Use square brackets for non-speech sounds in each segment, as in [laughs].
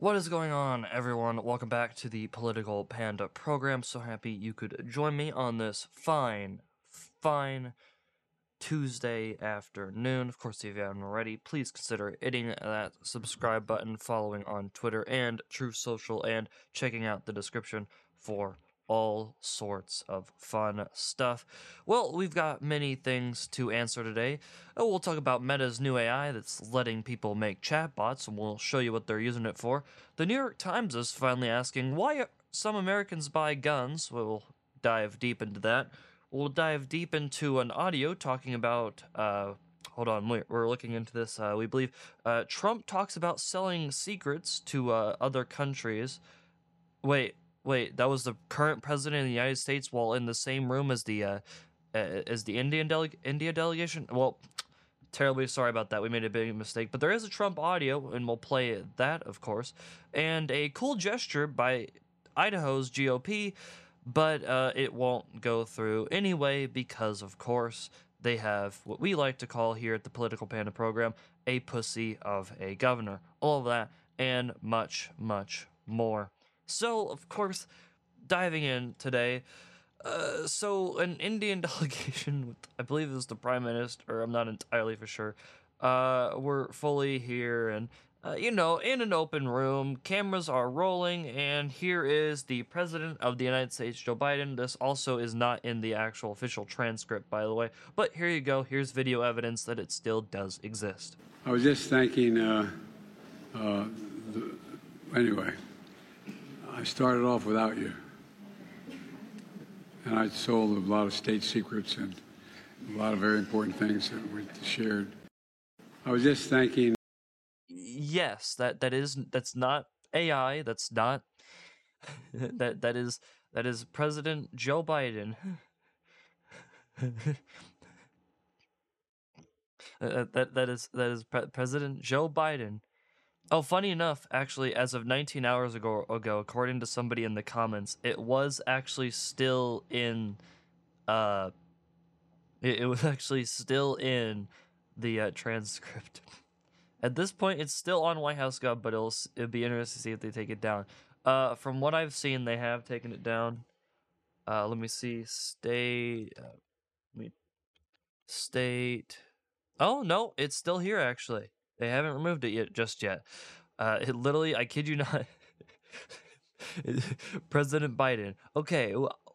What is going on, everyone? Welcome back to the Political Panda program. So happy you could join me on this fine, fine Tuesday afternoon. Of course, if you haven't already, please consider hitting that subscribe button, following on Twitter and Truth Social, and checking out the description for all sorts of fun stuff. Well, we've got many things to answer today. Uh, We'll talk about Meta's new AI that's letting people make chatbots, and we'll show you what they're using it for. The New York Times is finally asking why some Americans buy guns. We'll dive deep into that. We'll dive deep into an audio talking about. Uh, hold on, we're, looking into this. Uh, we believe uh, Trump talks about selling secrets to uh, other countries. Wait, wait, that was the current president of the United States while in the same room as the uh, as the Indian dele- India delegation. Well, terribly sorry about that. We made a big mistake, but there is a Trump audio, and we'll play that, of course, and a cool gesture by Idaho's GOP, but uh, it won't go through anyway because, of course. They have what we like to call here at the Political Panda program a pussy of a governor. All of that and much, much more. So, of course, diving in today. Uh, so, an Indian [laughs] delegation with, I believe it was the prime minister, or I'm not entirely for sure, uh, we're fully here and, uh, you know, in an open room, cameras are rolling, and here is the president of the United States, Joe Biden. This also is not in the actual official transcript, by the way, but here you go. Here's video evidence that it still does exist. I was just thanking, uh, uh, the, anyway, I started off without you. And I sold a lot of state secrets and a lot of very important things that we shared. I was just thanking yes that that is that's not ai that's not [laughs] that that is that is president joe biden [laughs] Uh, that that is that is pre- president joe biden oh funny enough actually as of 19 hours ago ago according to somebody in the comments it was actually still in uh it, it was [laughs] actually still in the uh, transcript [laughs] at this point, it's still on White House Gov, but it'll it'll be interesting to see if they take it down. Uh, from what I've seen, they have taken it down. Uh, let me see. State. Uh, let me. State. Oh no, it's still here. Actually, they haven't removed it yet, just yet. Uh, it literally, I kid you [laughs] not. President Biden. Okay,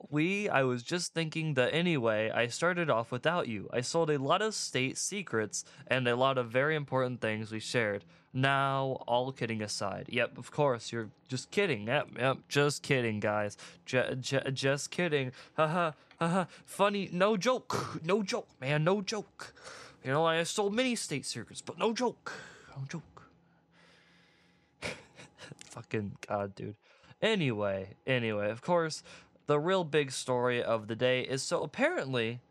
we, I was just thinking that anyway, I started off without you. I sold a lot of state secrets and a lot of very important things we shared. Now, all kidding aside. Yep, of course, you're just kidding. Yep, yep, just kidding, guys. J- j- just kidding. Haha, haha. Funny, no joke. No joke, man, no joke. You know, I sold many state secrets, but no joke. No joke. [laughs] Fucking God, dude. Anyway, anyway, of course, the real big story of the day is so apparently,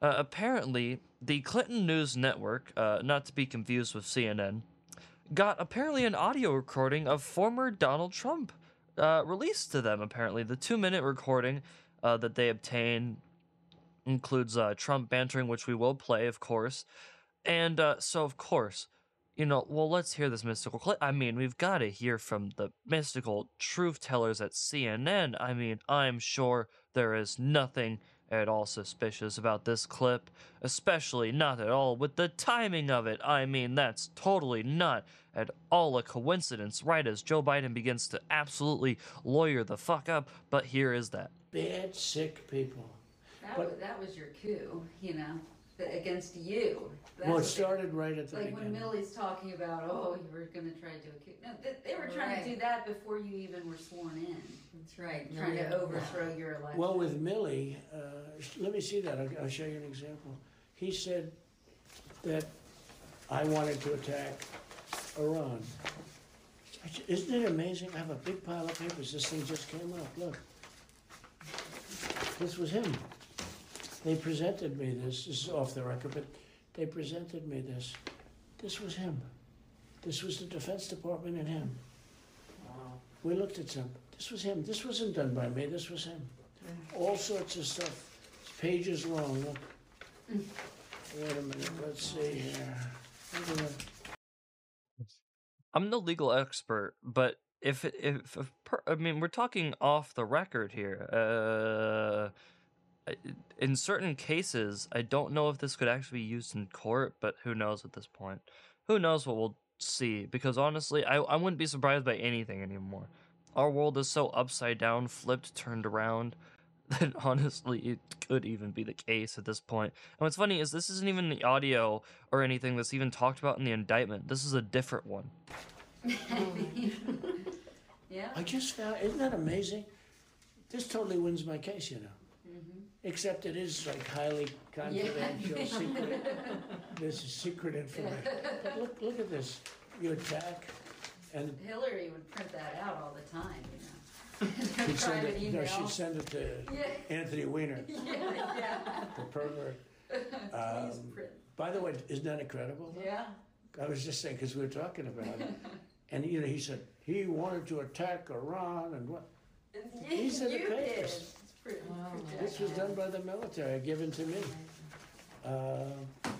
uh, apparently, the Clinton News Network, uh, not to be confused with CNN, got apparently an audio recording of former Donald Trump uh, released to them. Apparently, the two-minute recording uh, that they obtained includes uh, Trump bantering, which we will play, of course, and uh, so of course you know, well, let's hear this mystical clip. I mean, we've got to hear from the mystical truth tellers at CNN. I mean, I'm sure there is nothing at all suspicious about this clip, especially not at all with the timing of it. I mean, that's totally not at all a coincidence, right as Joe Biden begins to absolutely lawyer the fuck up. But here is that. bad, sick people. That, But- was, that was your coup, you know, th- against you. That's Well, it what they- started right at the like when beginning. Milley's talking about, oh, you were going to try to do a coup. No, they, they were trying to do Right. that before you even were sworn in, That's right. trying Milley- to overthrow your election. Well, with Milley, uh, sh- let me see that. I'll, I'll show you an example. He said that I wanted to attack Iran. I ju- Isn't it amazing? I have a big pile of papers. This thing just came up. Look. This was him. They presented me this. This is off the record, but they presented me this. This was him. This was the Defense Department and him. Wow. We looked at some. This was him. This wasn't done by me. This was him. All sorts of stuff. It's pages long. Look. Wait a minute. Let's see here. Look at that. I'm no legal expert, but if if, if per, I mean we're talking off the record here. Uh, I- in certain cases, I don't know if this could actually be used in court, but who knows at this point? Who knows what we'll see? Because honestly, I I wouldn't be surprised by anything anymore. Our world is so upside down, flipped, turned around. [laughs] That honestly, it could even be the case at this point. And what's funny is this isn't even the audio or anything that's even talked about in the indictment. This is a different one. [laughs] Yeah. I just found, isn't that amazing? This totally wins my case, you know. Except it is like highly confidential, secret. [laughs] This is secret information. But look, look at this. You attack, and Hillary would print that out all the time, you know. she'd [laughs] send Private it, no, email. she'd send it to Yeah, Anthony Weiner, [laughs] yeah, yeah. the pervert. Please Um, print. By the way, isn't that incredible? Yeah. I was just saying, because we were talking about it. And, you know, he said, he wanted to attack Iran and what? These are the You papers. It's pretty- pretty This was done by the military, given to me. Uh,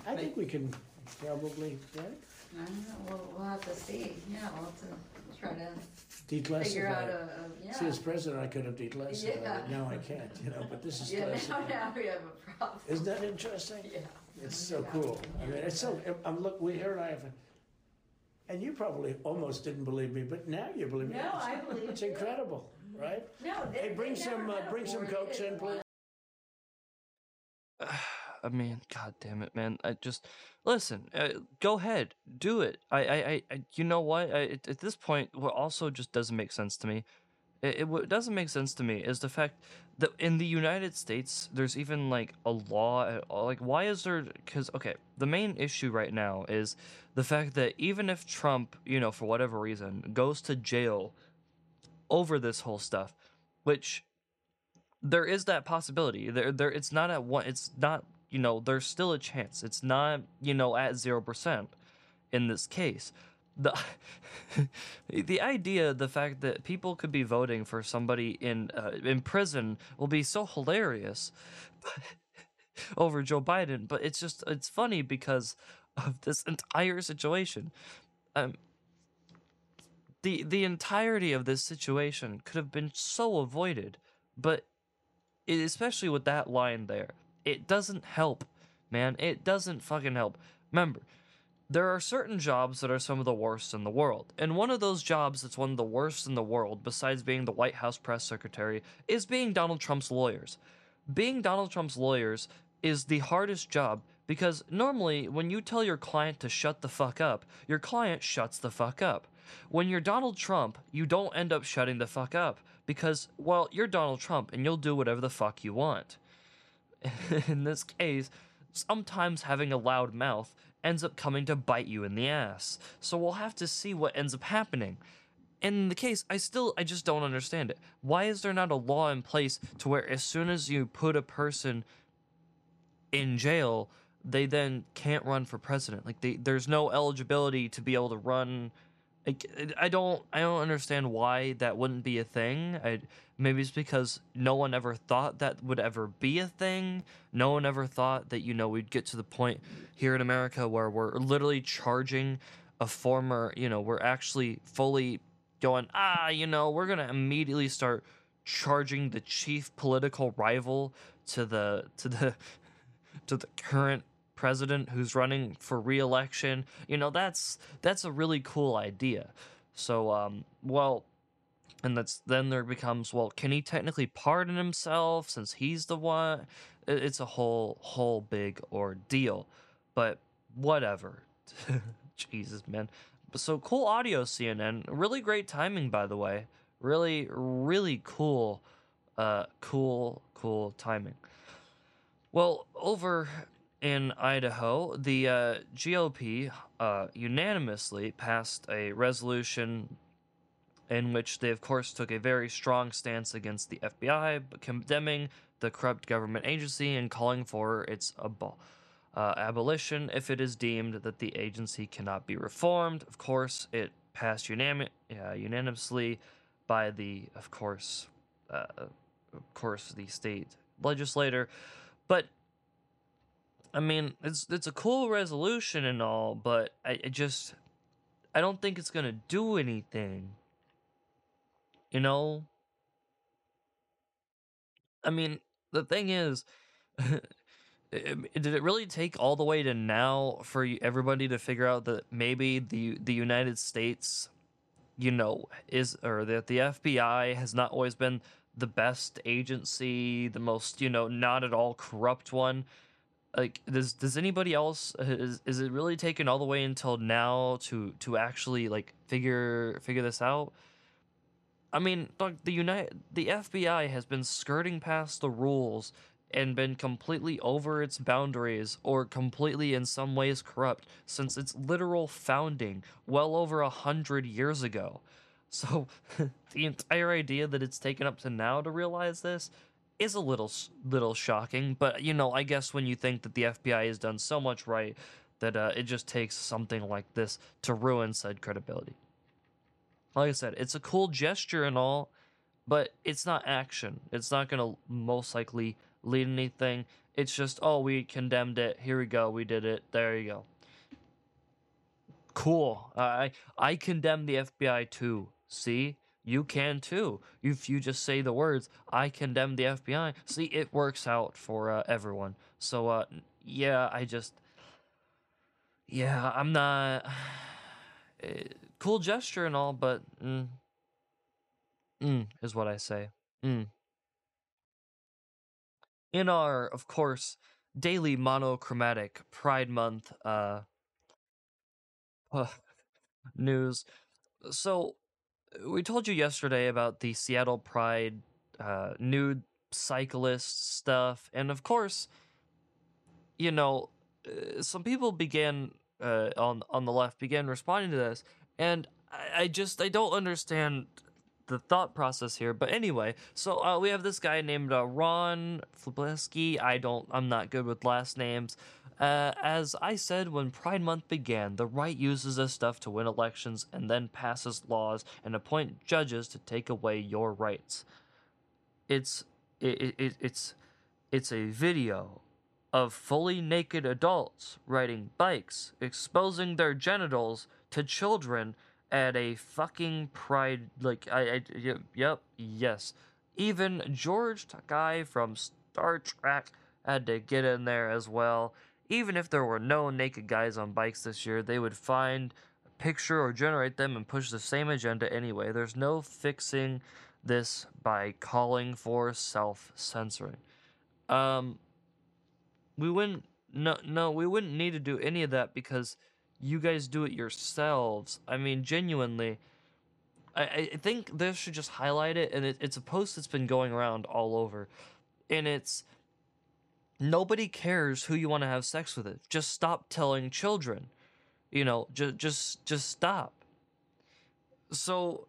I think we can probably, right? I don't know, we'll, we'll have to see, yeah, we'll have to try to figure out Declassified. a, a, yeah. See, as president, I could have declassified it. Now I can't, you know, but this is [laughs] Yeah, now, classified. now we have a problem. Isn't that interesting? Yeah. It's so cool. I mean, it's so, I'm look, we, here and I have, a- and you probably almost didn't believe me, but now you believe me. No, I believe It's you. incredible, right? No, they, Hey, bring they some, never uh, bring some Cokes in, please. one. I mean, god damn it, man. I just listen. Uh, go ahead, do it. I, I, I, I you know what? I, at, at this point, what also just doesn't make sense to me. It, it what doesn't make sense to me is the fact that in the United States, there's even like a law. At all. Like, why is there? Because okay, the main issue right now is the fact that even if Trump, you know, for whatever reason, goes to jail over this whole stuff, which there is that possibility. There, there. It's not at one. It's not. You know, there's still a chance. It's not. You know, at zero percent in this case. The [laughs] the idea, the fact that people could be voting for somebody in uh, in prison will be so hilarious [laughs] over Joe Biden. But it's just it's funny because of this entire situation. Um, the the entirety of this situation could have been so avoided, but it, especially with that line there, it doesn't help, man. It doesn't fucking help. Remember, there are certain jobs that are some of the worst in the world, and one of those jobs that's one of the worst in the world, besides being the White House press secretary, is being Donald Trump's lawyers. Being Donald Trump's lawyers is the hardest job because normally when you tell your client to shut the fuck up, your client shuts the fuck up. When you're Donald Trump, you don't end up shutting the fuck up because, well, you're Donald Trump and you'll do whatever the fuck you want. [laughs] in this case, sometimes having a loud mouth ends up coming to bite you in the ass. So we'll have to see what ends up happening. In the case, I still, I just don't understand it. Why is there not a law in place to where as soon as you put a person in jail, they then can't run for president? Like, they, there's no eligibility to be able to run. Like, I don't, I don't understand why that wouldn't be a thing. I, maybe it's because no one ever thought that would ever be a thing. No one ever thought that you know we'd get to the point here in America where we're literally charging a former, you know, we're actually fully going, ah, you know, we're gonna immediately start charging the chief political rival to the to the [laughs] to the current president who's running for re-election. You know, that's that's a really cool idea. So, um, well, and that's then there becomes, well, can he technically pardon himself since he's the one? It's a whole whole big ordeal, but whatever. [laughs] Jesus, man. So cool audio, CNN. Really great timing, by the way. Really, really cool, uh, cool, cool timing. Well, over in Idaho, the uh, GOP uh, unanimously passed a resolution in which they, of course, took a very strong stance against the FBI, condemning the corrupt government agency and calling for its uh, abolition if it is deemed that the agency cannot be reformed. Of course, it passed uh, unanimously by the, of course, uh, of course, the state legislator. But I mean, it's it's a cool resolution and all, but I, I just I don't think it's gonna do anything. You know? I mean, the thing is, [laughs] did it really take all the way to now for everybody to figure out that maybe the the United States, you know, is or that the FBI has not always been the best agency, the most, you know, not at all corrupt one? Like, does does anybody else uh, is is it really taken all the way until now to to actually like figure figure this out? I mean, like the United, the FBI has been skirting past the rules and been completely over its boundaries or completely in some ways corrupt since its literal founding well over a hundred years ago. So [laughs] the entire idea that it's taken up to now to realize this is a little little shocking, but you know, I guess when you think that the FBI has done so much right that uh, it just takes something like this to ruin said credibility like I said, it's a cool gesture and all, but it's not action. It's not going to most likely lead anything. It's just, oh, we condemned it. Here we go. We did it. There you go. Cool. I I condemn the FBI too. See? You can too. If you just say the words, I condemn the FBI. See, it works out for uh, everyone. So, uh, yeah, I just, yeah, I'm not. [sighs] eh, cool gesture and all, but mm, mm, is what I say. Mm. In our, of course, daily monochromatic Pride Month uh, [laughs] news, so we told you yesterday about the Seattle Pride uh, nude cyclist stuff, and of course, you know, uh, some people began uh, on on the left began responding to this, and I, I just I don't understand the thought process here. But anyway, so uh, we have this guy named uh, Ron Flableski. I don't I'm not good with last names. Uh, as I said when Pride Month began, the right uses this stuff to win elections and then passes laws and appoint judges to take away your rights. It's it, it, it's it's a video of fully naked adults riding bikes, exposing their genitals to children at a fucking pride. Like, I, I yep, yes. Even George Takei from Star Trek had to get in there as well. Even if there were no naked guys on bikes this year, they would find a picture or generate them and push the same agenda anyway. There's no fixing this by calling for self censoring. Um, we wouldn't no no we wouldn't need to do any of that because you guys do it yourselves i mean genuinely i i think this should just highlight it and it, it's a post that's been going around all over and it's nobody cares who you want to have sex with it just stop telling children you know just just just stop so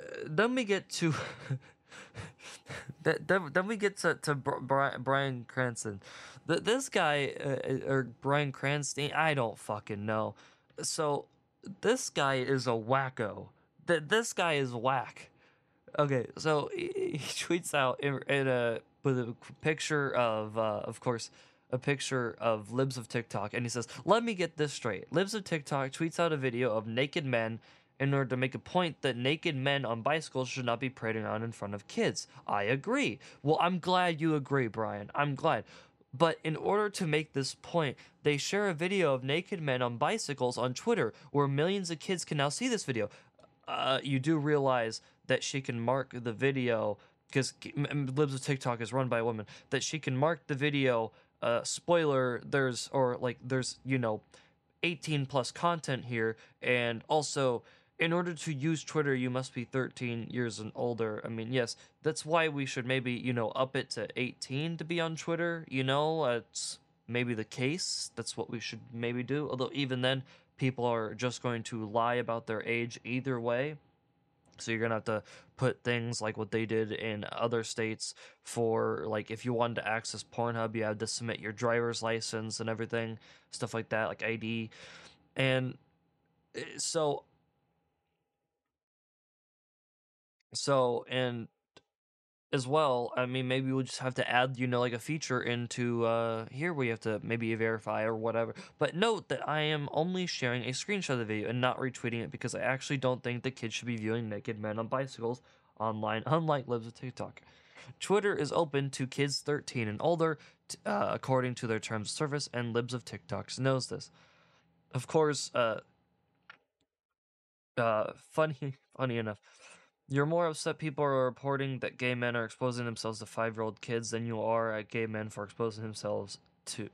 uh, then we get to [laughs] then, we get to to Bri- Bri- Brian Cranston. This guy uh, or Brian Cranston, I don't fucking know. So this guy is a wacko. This guy is whack. Okay, so he, tweets out in a with a picture of, uh, of course, a picture of libs of TikTok, and he says, "Let me get this straight. Libs of TikTok tweets out a video of naked men." In order to make a point that naked men on bicycles should not be parading around in front of kids. I agree. Well, I'm glad you agree, Brian. I'm glad. But in order to make this point, they share a video of naked men on bicycles on Twitter where millions of kids can now see this video. Uh, you do realize that she can mark the video because Libs of TikTok is run by a woman that she can mark the video. Uh, spoiler: there's or like there's you know, 18 plus content here, and also in order to use Twitter, you must be 13 years and older. I mean, yes, that's why we should maybe, you know, up it to 18 to be on Twitter. You know, it's maybe the case. That's what we should maybe do. Although, even then, people are just going to lie about their age either way. So you're gonna have to put things like what they did in other states for like if you wanted to access Pornhub, you had to submit your driver's license and everything, stuff like that, like ID, and eh, so so and as well i mean maybe we'll just have to add you know like a feature into uh here we have to maybe verify or whatever but note that i am only sharing a screenshot of the video and not retweeting it because i actually don't think the kids should be viewing naked men on bicycles online, [laughs] unlike Libs of TikTok. Twitter is open to kids 13 and older, uh, according to their terms of service, and Libs of TikToks knows this. Of course, uh, uh, funny, [laughs] funny enough, you're more upset people are reporting that gay men are exposing themselves to five-year-old kids than you are at gay men for exposing themselves to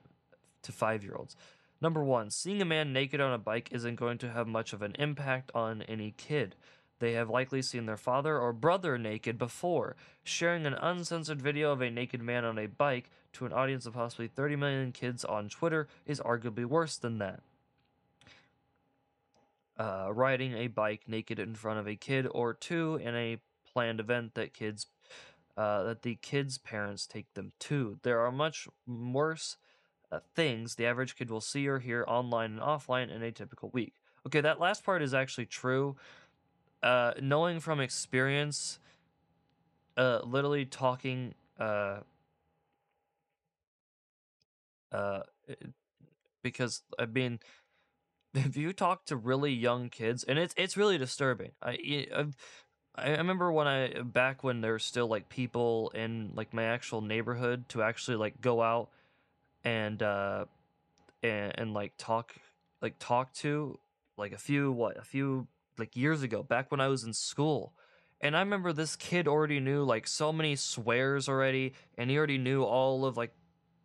to five-year-olds. Number one, seeing a man naked on a bike isn't going to have much of an impact on any kid. They have likely seen their father or brother naked before. Sharing an uncensored video of a naked man on a bike to an audience of possibly 30 million kids on Twitter is arguably worse than that. Uh, riding a bike naked in front of a kid or two in a planned event that kids uh, that the kids' parents take them to. There are much worse uh, things the average kid will see or hear online and offline in a typical week. Okay, that last part is actually true. Uh, knowing from experience, uh, literally talking, uh, uh, because I've mean, if you talk to really young kids, and it's it's really disturbing. I I- I remember when I back when there's still like people in like my actual neighborhood to actually like go out and uh and, and like talk like talk to like a few what a few like years ago back when I was in school. And I remember this kid already knew like so many swears already and he already knew all of like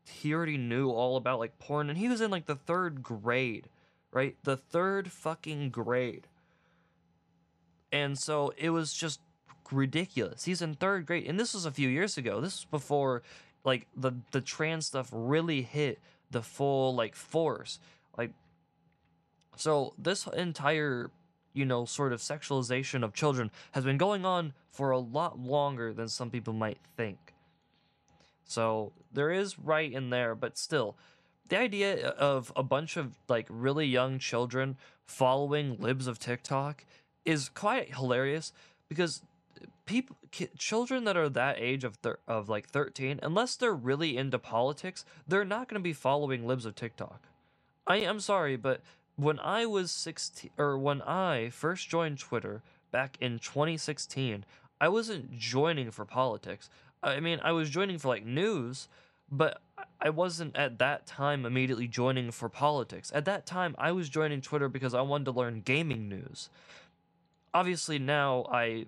he already knew all about like porn and he was in like the third grade right? The third fucking grade. And so it was just ridiculous. He's in third grade and this was a few years ago. This was before like the the trans stuff really hit the full like force. Like so this entire you know sort of sexualization of children has been going on for a lot longer than some people might think. So there is right in there but still the idea of a bunch of like really young children following libs of TikTok is quite hilarious because people children that are that age of of like 13 unless they're really into politics they're not going to be following libs of TikTok. I am sorry but when I was 16 or when I first joined Twitter back in 2016 I wasn't joining for politics. I mean I was joining for like news but I- wasn't at that time immediately joining for politics. At that time I was joining Twitter because I wanted to learn gaming news. Obviously now I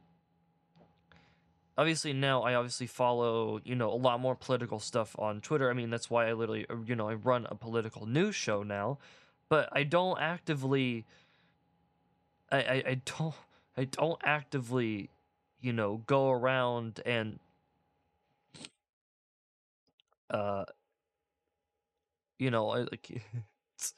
obviously now I obviously follow, you know, a lot more political stuff on Twitter. I mean, that's why I literally, uh, you know, I run a political news show now, but I don't actively I I, I don't I don't actively, you know, go around and uh you know, I like [laughs] it's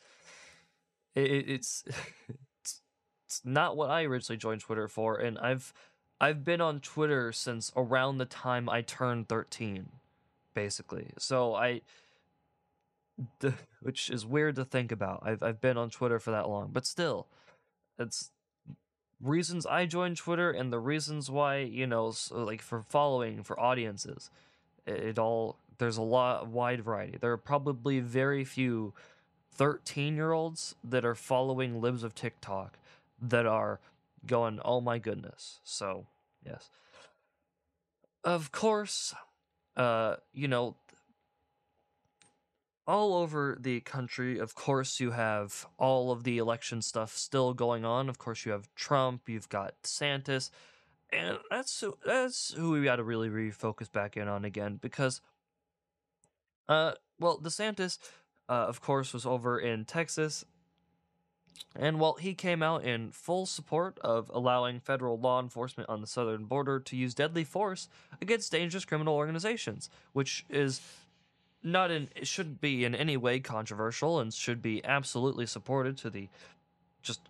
it, it- it's [laughs] it's it's not what I originally joined Twitter for, and I've I've been on Twitter since around the time I turned 13, basically. So I, [laughs] the, which is weird to think about. I've I've been on Twitter for that long, but still, it's reasons I joined Twitter and the reasons why you know, so like for following for audiences, it, it all there's a lot wide variety. There are probably very few 13 year olds that are following libs of TikTok that are going, oh my goodness. So, yes. Of course, uh, you know, all over the country, of course, you have all of the election stuff still going on. Of course, you have Trump, you've got DeSantis, and that's that's who we got to really refocus back in on again because, uh, well, DeSantis, uh, of course, was over in Texas and while he came out in full support of allowing federal law enforcement on the southern border to use deadly force against dangerous criminal organizations, which is not in it shouldn't be in any way controversial and should be absolutely supported to the just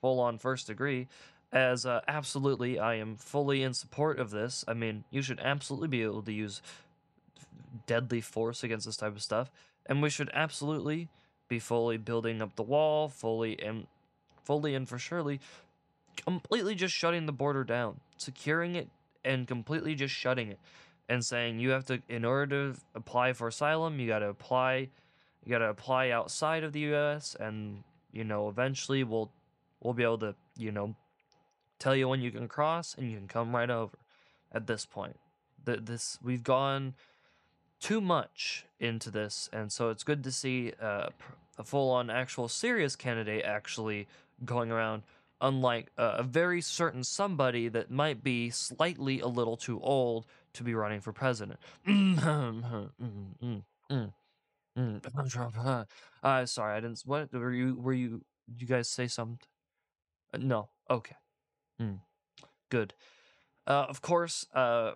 full on first degree as uh, absolutely I am fully in support of this. I mean, you should absolutely be able to use deadly force against this type of stuff and we should absolutely be fully building up the wall, fully and fully and for surely completely just shutting the border down, securing it and completely just shutting it and saying you have to in order to apply for asylum, you got to apply you got to apply outside of the US and you know eventually we'll we'll be able to, you know, tell you when you can cross and you can come right over. at this point. Th- this we've gone too much into this, and so it's good to see uh, a full-on actual serious candidate actually going around. Unlike uh, a very certain somebody that might be slightly a little too old to be running for president. Mm, [laughs] uh, sorry, I didn't. What were you? Were you? You guys say something? Uh, no. Okay. Mm, good. Uh, of course. Uh,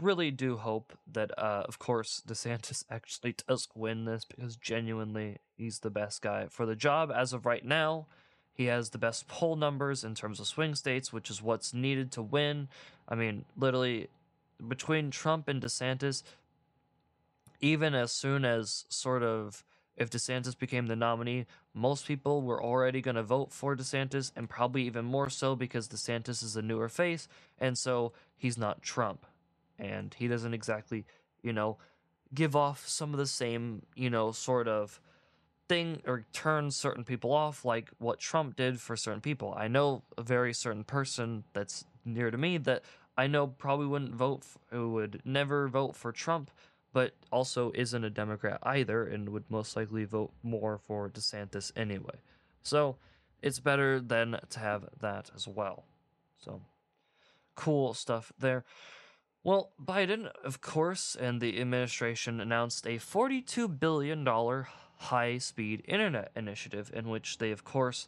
really do hope that, uh, of course, DeSantis [laughs] actually does win this because genuinely he's the best guy for the job as of right now. He has the best poll numbers in terms of swing states, which is what's needed to win. I mean, literally, between Trump and DeSantis, even as soon as sort of if DeSantis became the nominee, most people were already going to vote for DeSantis, and probably even more so because DeSantis is a newer face, and so he's not Trump. And he doesn't exactly, you know, give off some of the same, you know, sort of thing or turn certain people off like what Trump did for certain people. I know a very certain person that's near to me that I know probably wouldn't vote, who would never vote for Trump, but also isn't a Democrat either and would most likely vote more for DeSantis anyway. So it's better than to have that as well. So cool stuff there. Well, Biden, of course, and the administration announced a $42 billion high speed internet initiative in which they, of course,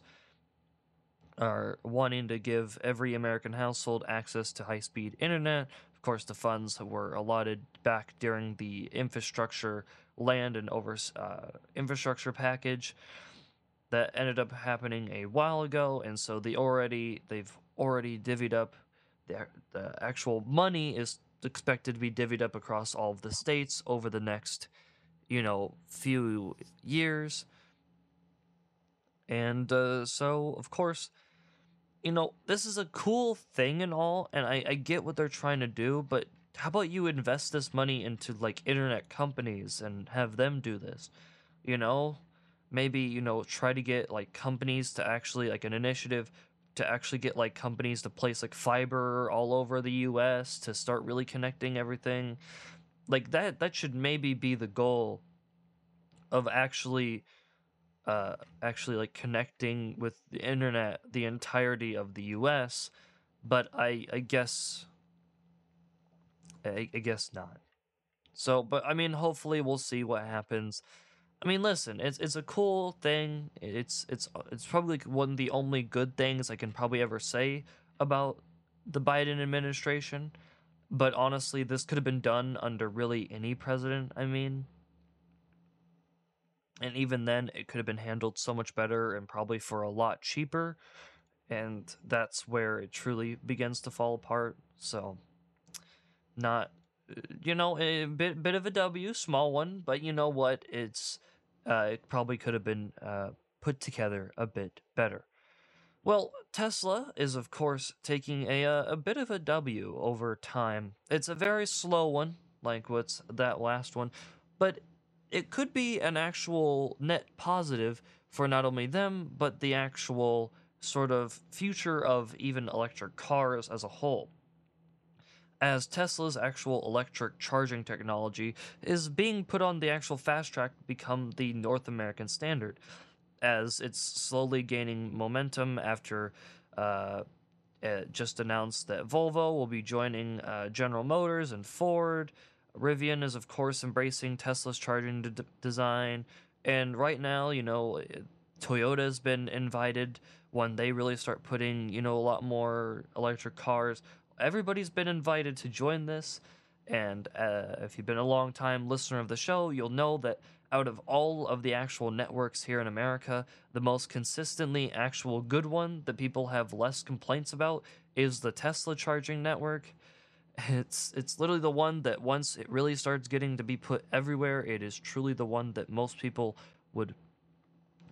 are wanting to give every American household access to high speed internet. Of course, the funds were allotted back during the infrastructure land and over uh, infrastructure package that ended up happening a while ago, and so they already they've already divvied up the the actual money is expected to be divvied up across all of the states over the next you know few years. And uh, so of course you know this is a cool thing and all and I, I get what they're trying to do but how about you invest this money into like internet companies and have them do this? You know maybe you know try to get like companies to actually like an initiative to actually get like companies to place like fiber all over the US to start really connecting everything. Like that that should maybe be the goal of actually uh actually like connecting with the internet the entirety of the US but I I guess I, I guess not. So but I mean hopefully we'll see what happens I mean listen it's it's a cool thing. It's it's it's probably one of the only good things I can probably ever say about the Biden administration but honestly this could have been done under really any president I mean. And even then it could have been handled so much better and probably for a lot cheaper and that's where it truly begins to fall apart so not you know a bit bit of a w small one but you know what? It's uh, it probably could have been uh, put together a bit better. Well tesla is of course taking a uh, a bit of a w over time. It's a very slow one like what's that last one but it could be an actual net positive for not only them, but the actual sort of future of even electric cars as a whole. As Tesla's actual electric charging technology is being put on the actual fast track to become the North American standard, as it's slowly gaining momentum after uh, it just announced that Volvo will be joining uh, General Motors and Ford. Rivian is, of course, embracing Tesla's charging d- design. And right now, you know, Toyota has been invited when they really start putting, you know, a lot more electric cars. Everybody's been invited to join this. And uh, if you've been a long time listener of the show, you'll know that out of all of the actual networks here in America, the most consistently actual good one that people have less complaints about is the Tesla charging network. It's it's literally the one that once it really starts getting to be put everywhere, it is truly the one that most people would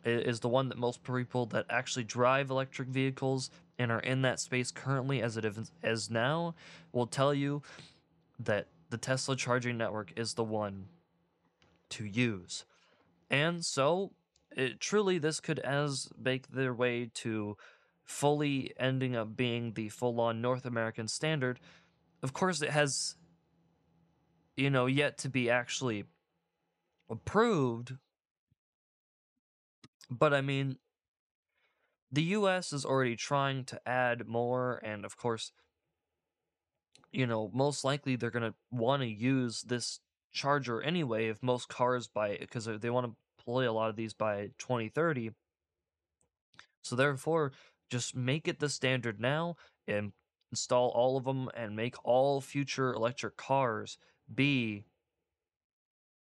is the one that most people that actually drive electric vehicles and are in that space currently as it is as now will tell you that the Tesla charging network is the one to use. And so it, truly this could as make their way to fully ending up being the full-on North American standard of course, it has, you know, yet to be actually approved. But I mean, the US is already trying to add more, and of course, you know, most likely they're going to want to use this charger anyway if most cars by because they want to deploy a lot of these by 2030 so therefore just make it the standard now and install all of them and make all future electric cars be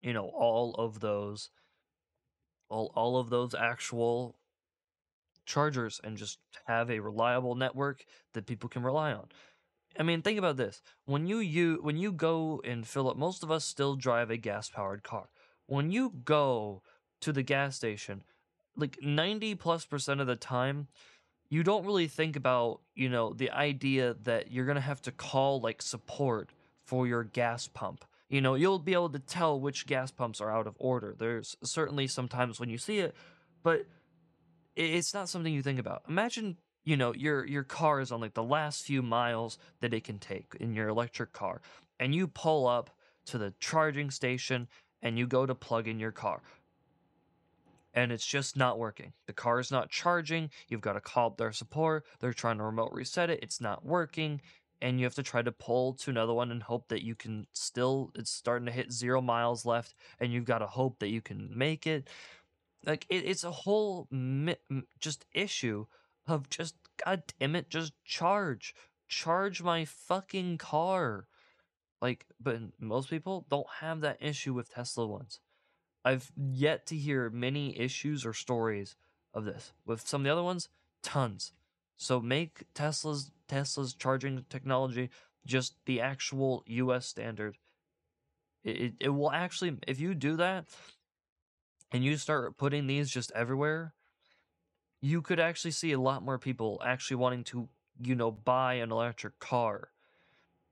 you know all of those all all of those actual chargers and just have a reliable network that people can rely on I mean, think about this. When you you when you go and fill up, most of us still drive a gas powered car. When you go to the gas station, like 90 plus percent of the time, you don't really think about, you know, the idea that you're going to have to call like support for your gas pump. You know, you'll be able to tell which gas pumps are out of order. There's certainly sometimes when you see it, but it's not something you think about. Imagine you know your your car is on like the last few miles that it can take in your electric car and you pull up to the charging station and you go to plug in your car and it's just not working the car is not charging you've got to call up their support they're trying to remote reset it it's not working and you have to try to pull to another one and hope that you can still it's starting to hit zero miles left and you've got to hope that you can make it like it, it's a whole mi- just issue of just god damn it just charge. Charge my fucking car. Like but most people don't have that issue with tesla ones. I've yet to hear many issues or stories of this. With some of the other ones tons. So make tesla's tesla's charging technology just the actual us standard. It, it, it will actually if you do that and you start putting these just everywhere you could actually see a lot more people actually wanting to, you know, buy an electric car.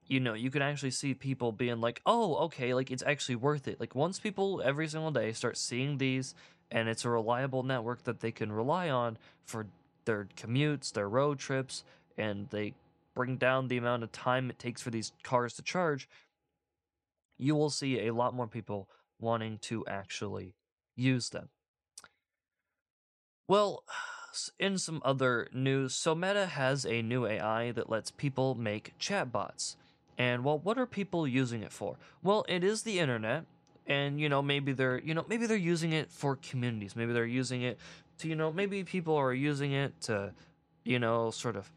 You know, you can actually see people being like, oh, okay, like it's actually worth it. Like once people every single day start seeing these and it's a reliable network that they can rely on for their commutes, their road trips, and they bring down the amount of time it takes for these cars to charge, you will see a lot more people wanting to actually use them. Well, [sighs] in some other news, so Meta has a new AI that lets people make chatbots. And well, what are people using it for? Well, it is the internet, and you know, maybe they're you know, maybe they're using it for communities. Maybe they're using it to, you know, maybe people are using it to, you know, sort of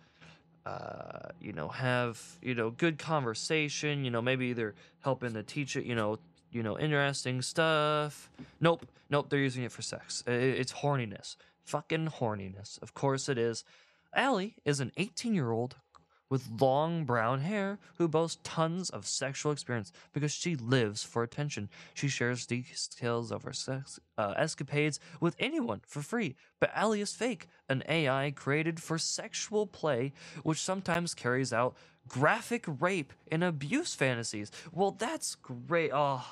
uh, you know, have, you know, good conversation, you know, maybe they're helping to teach it, you know, you know, interesting stuff. Nope, nope, they're using it for sex. It's horniness fucking horniness. Of course it is. Allie is an 18 year old with long brown hair who boasts tons of sexual experience because she lives for attention. She shares details of her sex uh, escapades with anyone for free. But Allie is fake, an AI created for sexual play, which sometimes carries out graphic rape and abuse fantasies. Well, that's great. Oh,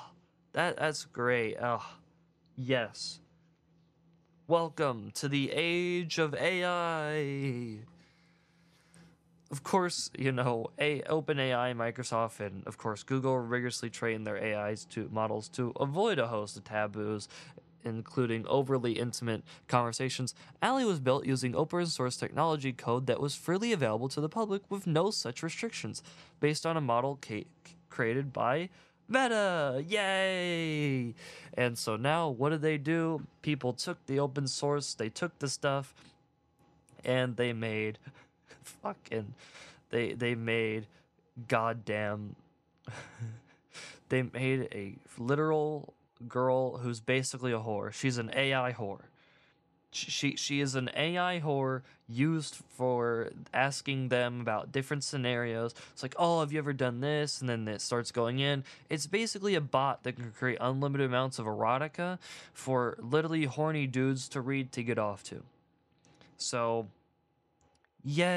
that that's great. Oh, yes. Welcome to the age of AI. Of course, you know, a OpenAI, Microsoft, and of course Google rigorously train their AIs to models to avoid a host of taboos, including overly intimate conversations. Allie was built using open source technology code that was freely available to the public with no such restrictions, based on a model ca- created by Meta, yay! And so now, what did they do? People took the open source, they took the stuff, and they made fucking, they they made goddamn, [laughs] they made a literal girl who's basically a whore. She's an AI whore she she is an AI whore used for asking them about different scenarios. It's like, oh, have you ever done this? And then it starts going in. It's basically a bot that can create unlimited amounts of erotica for literally horny dudes to read to get off to. So, yay,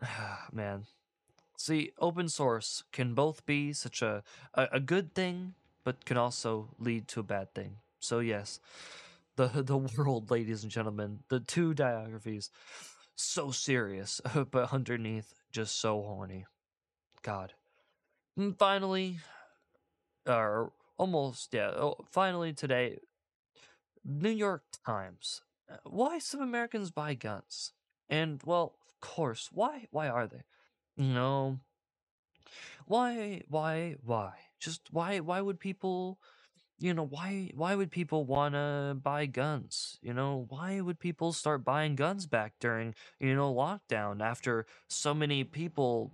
[sighs] man. See, open source can both be such a, a, a good thing, but can also lead to a bad thing. So yes, the [laughs] the world, ladies and gentlemen, the two biographies. so serious, [laughs] but underneath just so horny. God. And finally, or almost, yeah, oh, finally today, New York Times. Uh, Why some Americans buy guns? And well, of course, why why are they? Know, why why why? Just why why would people you know, why why would people want to buy guns? You know, why would people start buying guns back during, you know, lockdown after so many people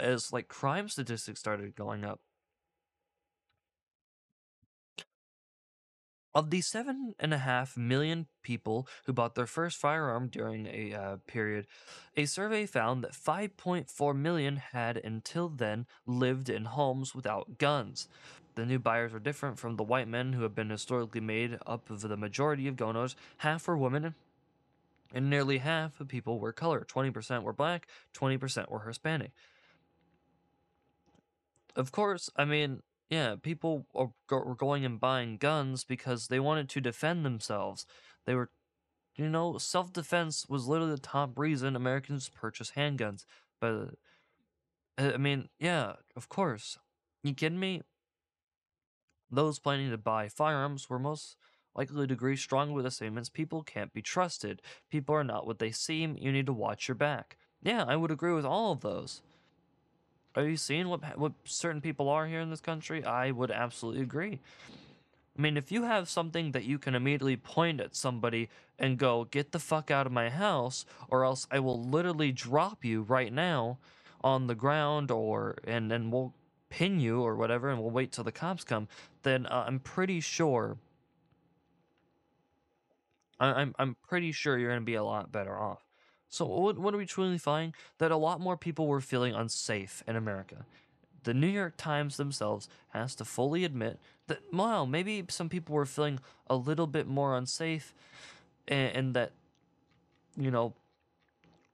as like crime statistics started going up? Of the seven and a half million people who bought their first firearm during a uh, period, a survey found that 5.4 million had until then lived in homes without guns. The new buyers are different from the white men who have been historically made up of the majority of owners. Half were women, and nearly half of people were color. 20% were black, 20% were Hispanic. Of course, I mean, yeah, people are, were going and buying guns because they wanted to defend themselves. They were, you know, self defense was literally the top reason Americans purchase handguns. But, uh, I mean, yeah, of course. You kidding me? Those planning to buy firearms were most likely to agree strongly with the statements people can't be trusted. People are not what they seem. You need to watch your back. Yeah, I would agree with all of those. Are you seeing what what certain people are here in this country? I would absolutely agree. I mean, if you have something that you can immediately point at somebody and go, "Get the fuck out of my house," or else I will literally drop you right now on the ground, or and then we'll pin you or whatever, and we'll wait till the cops come. Then uh, I'm pretty sure. I'm I'm pretty sure you're gonna be a lot better off. So what what are we truly finding? That a lot more people were feeling unsafe in America. The New York Times themselves has to fully admit that wow, maybe some people were feeling a little bit more unsafe, and, and that you know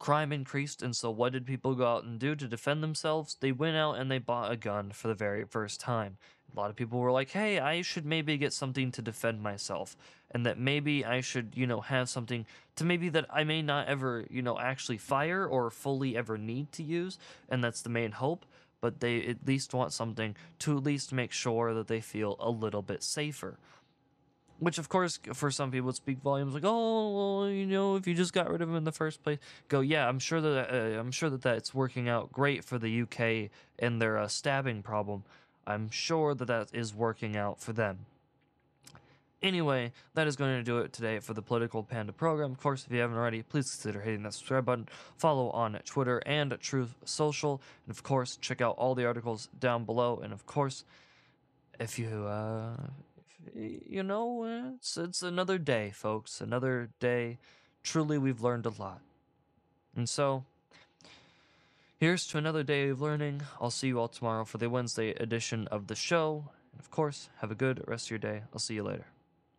crime increased. And so what did people go out and do to defend themselves? They went out and they bought a gun for the very first time. A lot of people were like, "Hey, I should maybe get something to defend myself." and that maybe I should, you know, have something to maybe that I may not ever, you know, actually fire or fully ever need to use, and that's the main hope. But they at least want something to at least make sure that they feel a little bit safer. Which, of course, for some people, speak volumes. Like, oh, you know, if you just got rid of him in the first place, go, yeah, I'm sure that uh, I'm sure that that's working out great for the UK and their uh, stabbing problem. I'm sure that that is working out for them. Anyway, that is going to do it today for the Political Panda program. Of course, if you haven't already, please consider hitting that subscribe button, follow on Twitter and Truth Social, and of course, check out all the articles down below. And of course, if you, uh, you know, uh, it's, it's another day, folks. Another day. Truly, we've learned a lot. And so, here's to another day of learning. I'll see you all tomorrow for the Wednesday edition of the show. And of course, have a good rest of your day. I'll see you later.